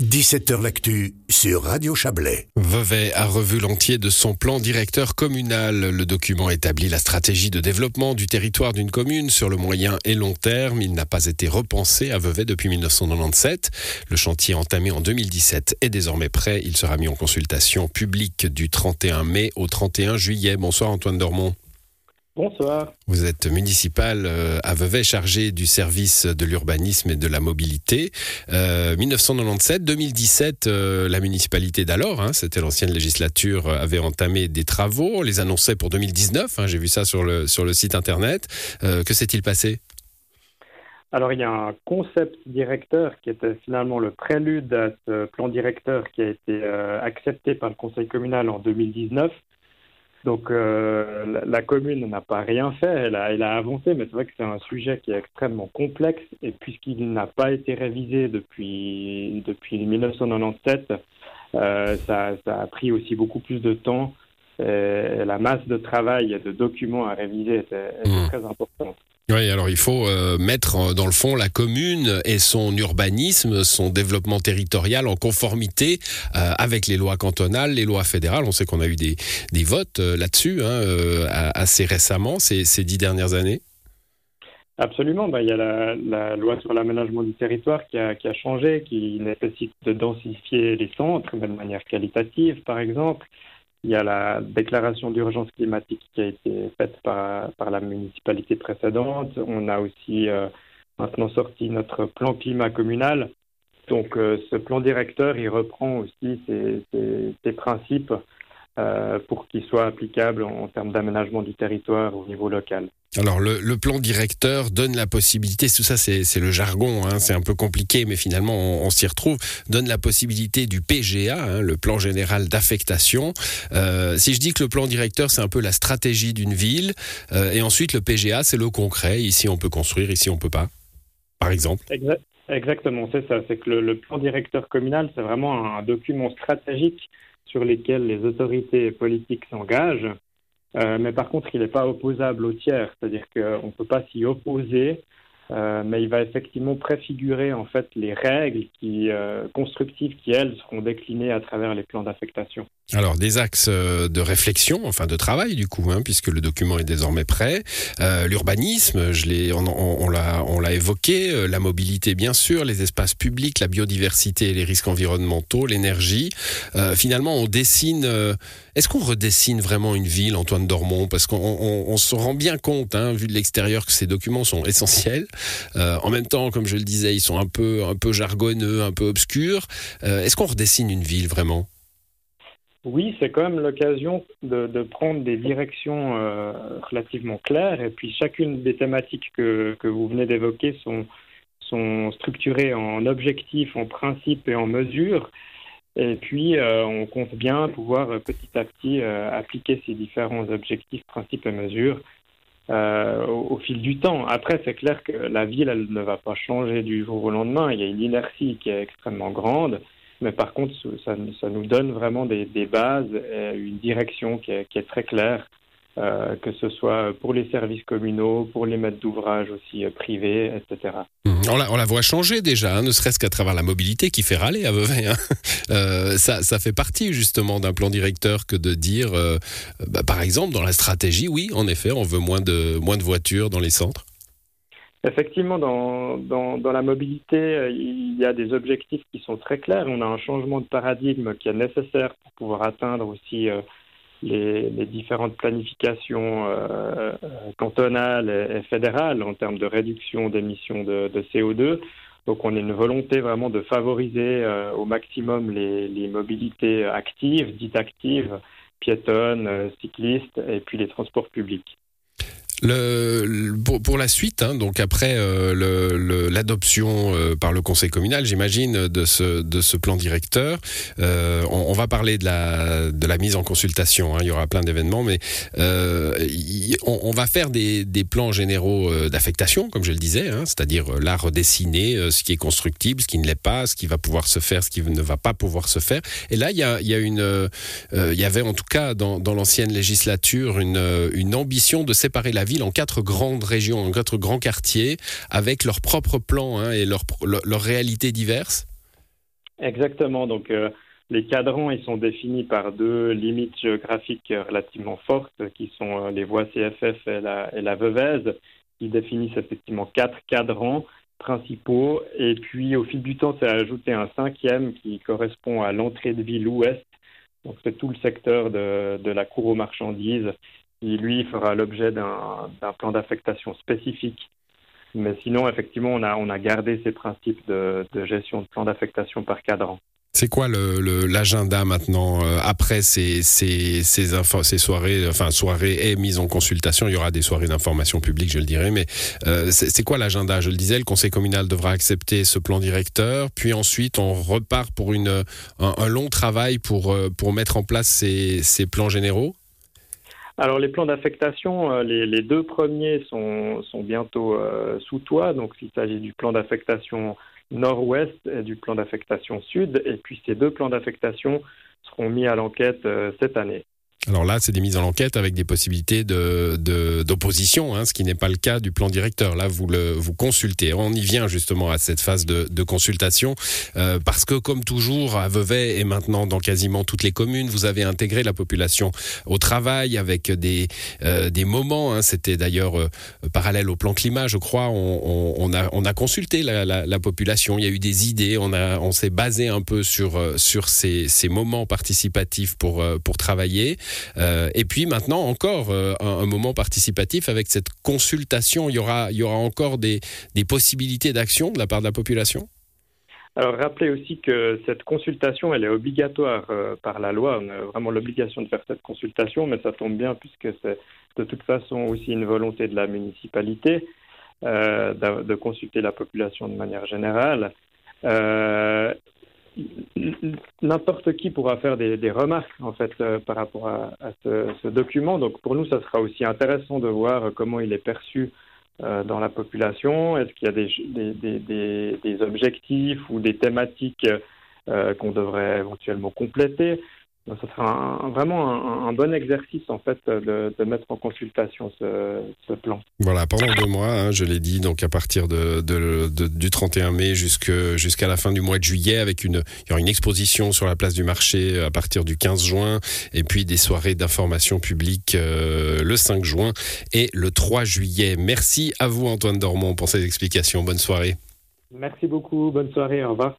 17h L'actu sur Radio Chablais. Vevey a revu l'entier de son plan directeur communal. Le document établit la stratégie de développement du territoire d'une commune sur le moyen et long terme. Il n'a pas été repensé à Vevey depuis 1997. Le chantier entamé en 2017 est désormais prêt. Il sera mis en consultation publique du 31 mai au 31 juillet. Bonsoir Antoine Dormont. Bonsoir. Vous êtes municipal euh, à Vevey, chargé du service de l'urbanisme et de la mobilité. 1997-2017, euh, euh, la municipalité d'alors, hein, c'était l'ancienne législature, avait entamé des travaux. On les annonçait pour 2019. Hein, j'ai vu ça sur le, sur le site internet. que s'est-il passé? Alors il y a un concept directeur qui était finalement le prélude à ce plan directeur qui a été accepté par le conseil communal en 2019 donc euh, la, commune n'a pas rien fait, elle a, elle a avancé, mais c'est vrai que c'est un sujet qui est extrêmement complexe et puisqu'il n'a pas été révisé depuis, depuis 1997, euh, ça, ça, a pris aussi beaucoup plus de temps. Et la masse de travail et de documents à réviser était, mmh. très importante. Oui, alors il faut euh, mettre dans le fond la commune et son urbanisme, son développement territorial en conformité euh, avec les lois cantonales, les lois fédérales. On sait qu'on a eu des, votes euh, là-dessus hein, assez récemment, ces, dix dernières années. Absolument. Bah, il y a la, la loi sur l'aménagement du territoire qui a, qui a, changé, qui nécessite de densifier les centres de manière qualitative, par exemple. Il y a la déclaration d'urgence climatique qui a été faite par, par la municipalité précédente. On a aussi euh, maintenant sorti notre plan climat communal. Donc euh, ce plan directeur, il reprend aussi ces, principes euh, pour qu'il soit applicable en, termes d'aménagement du territoire au niveau local. Alors le, plan directeur donne la possibilité, tout ça c'est le jargon, hein, c'est un peu compliqué, mais finalement on, s'y retrouve, donne la possibilité du PGA, hein, le plan général d'affectation. Euh, si je dis que le plan directeur c'est un peu la stratégie d'une ville, euh, et ensuite le PGA c'est le concret, ici on peut construire, ici on peut pas, par exemple. Exact, exactement, c'est ça, c'est que le, plan directeur communal c'est vraiment un document stratégique sur lesquels les autorités politiques s'engagent. Euh, mais par contre, il n'est pas opposable au tiers, c'est-à-dire qu'on ne peut pas s'y opposer euh, mais il va effectivement préfigurer en fait les règles qui, euh, constructives qui elles seront déclinées à travers les plans d'affectation. Alors des axes euh, de réflexion, enfin de travail du coup, hein, puisque le document est désormais prêt. L'urbanisme, je l'ai, on, on, l'a, on l'a évoqué. la mobilité bien sûr, les espaces publics, la biodiversité et les risques environnementaux, l'énergie. finalement, on dessine. est-ce qu'on redessine vraiment une ville, Antoine Dormont? Parce qu'on on, on se rend bien compte, hein, vu de l'extérieur, que ces documents sont essentiels. Euh, en même temps, comme je le disais, ils sont un peu, un peu jargonneux, un peu obscurs. Euh, est-ce qu'on redessine une ville vraiment? Oui, c'est quand même l'occasion de, prendre des directions euh, relativement claires. Et puis chacune des thématiques que, que vous venez d'évoquer sont, sont structurées en objectifs, en principes et en mesures. Et puis, on compte bien pouvoir petit à petit appliquer ces différents objectifs, principes et mesures euh, au, au, fil du temps. Après, c'est clair que la ville, elle ne va pas changer du jour au lendemain. Il y a une inertie qui est extrêmement grande. Mais par contre, ça, nous donne vraiment des, des bases, et une direction qui est, qui est très claire euh, que ce soit pour les services communaux, pour les maîtres d'ouvrage aussi euh, privés, etc. Mmh. On, la, on, la, voit changer déjà, hein, ne serait-ce qu'à travers la mobilité qui fait râler à Vevey. Hein. Euh, ça, ça, fait partie justement d'un plan directeur que de dire, bah, par exemple, dans la stratégie, oui, en effet, on veut moins de, moins de voitures dans les centres. Effectivement, dans, dans, dans, la mobilité, il y a des objectifs qui sont très clairs. On a un changement de paradigme qui est nécessaire pour pouvoir atteindre aussi les, les, différentes planifications euh, cantonales et, fédérales en termes de réduction d'émissions de, de, CO2. Donc on a une volonté vraiment de favoriser euh, au maximum les, les, mobilités actives, dites actives, piétonnes, euh, cyclistes et puis les transports publics. Le, pour, pour, la suite, hein, donc après euh, l'adoption euh, par le conseil communal, j'imagine, de ce, de ce plan directeur, euh, on, on, va parler de la, de la mise en consultation. Hein, il y aura plein d'événements, mais euh, y, on, on, va faire des, des plans généraux euh, d'affectation, comme je le disais, hein, c'est-à-dire euh, là redessiner ce qui est constructible, ce qui ne l'est pas, ce qui va pouvoir se faire, ce qui ne va pas pouvoir se faire. Et là, il y, a, y, a une, y avait en tout cas dans, dans l'ancienne législature une, une ambition de séparer la ville en quatre grandes régions, en quatre grands quartiers, avec leurs propres plans hein, et leurs leur réalités diverses Exactement. Donc, euh, les cadrans, ils sont définis par deux limites géographiques relativement fortes, qui sont euh, les voies CFF et la, et la Vevèze, qui définissent effectivement quatre cadrans principaux. Et puis, au fil du temps, c'est ajouté un cinquième qui correspond à l'entrée de ville ouest. Donc, c'est tout le secteur de la cour aux marchandises qui, lui, fera l'objet d'un plan d'affectation spécifique. Mais sinon, effectivement, on a, gardé ces principes de, gestion de plan d'affectation par cadran. C'est quoi l'agenda maintenant euh, après ces, soirées, enfin soirées et mise en consultation? Il y aura des soirées d'information publique, je le dirais, mais euh, c'est quoi l'agenda? Je le disais, le conseil communal devra accepter ce plan directeur, puis ensuite on repart pour un, long travail pour, euh, pour mettre en place ces plans généraux? Alors les plans d'affectation, euh, les, deux premiers sont, bientôt euh, sous toit, donc il s'agit du plan d'affectation nord-ouest et du plan d'affectation sud, et puis ces deux plans d'affectation seront mis à l'enquête euh, cette année. Alors là, c'est des mises en enquête avec des possibilités d'opposition, de, hein, ce qui n'est pas le cas du plan directeur. Là, vous le vous consultez. On y vient justement à cette phase de, de consultation euh, parce que, comme toujours, à Vevey et maintenant dans quasiment toutes les communes, vous avez intégré la population au travail avec des euh, des moments. Hein, C'était d'ailleurs euh, parallèle au plan climat, je crois. On, on, on, a on a consulté la, la, la, population. Il y a eu des idées. On a on s'est basé un peu sur sur ces, ces moments participatifs pour pour travailler. Euh, et puis maintenant encore euh, un, moment participatif avec cette consultation. Il y aura, il y aura encore des, des possibilités d'action de la part de la population? Alors, rappelez aussi que cette consultation, elle est obligatoire euh, par la loi. On a vraiment l'obligation de faire cette consultation, mais ça tombe bien puisque c'est de toute façon aussi une volonté de la municipalité de, consulter la population de manière générale. N'importe qui pourra faire des, remarques en fait euh, par rapport à, ce, document. Donc pour nous, ça sera aussi intéressant de voir comment il est perçu euh, dans la population. Est-ce qu'il y a des, objectifs ou des thématiques euh, qu'on devrait éventuellement compléter? Ce sera vraiment un, bon exercice en fait de, de mettre en consultation ce, ce, plan. Voilà, pendant deux mois, hein, je l'ai dit, donc à partir de, de, du 31 mai jusqu'à la fin du mois de juillet, avec une, il y aura une exposition sur la place du marché à partir du 15 juin, et puis des soirées d'information publique euh, le 5 juin et le 3 juillet. Merci à vous Antoine Dormont pour ces explications. Bonne soirée. Merci beaucoup. Bonne soirée. Au revoir.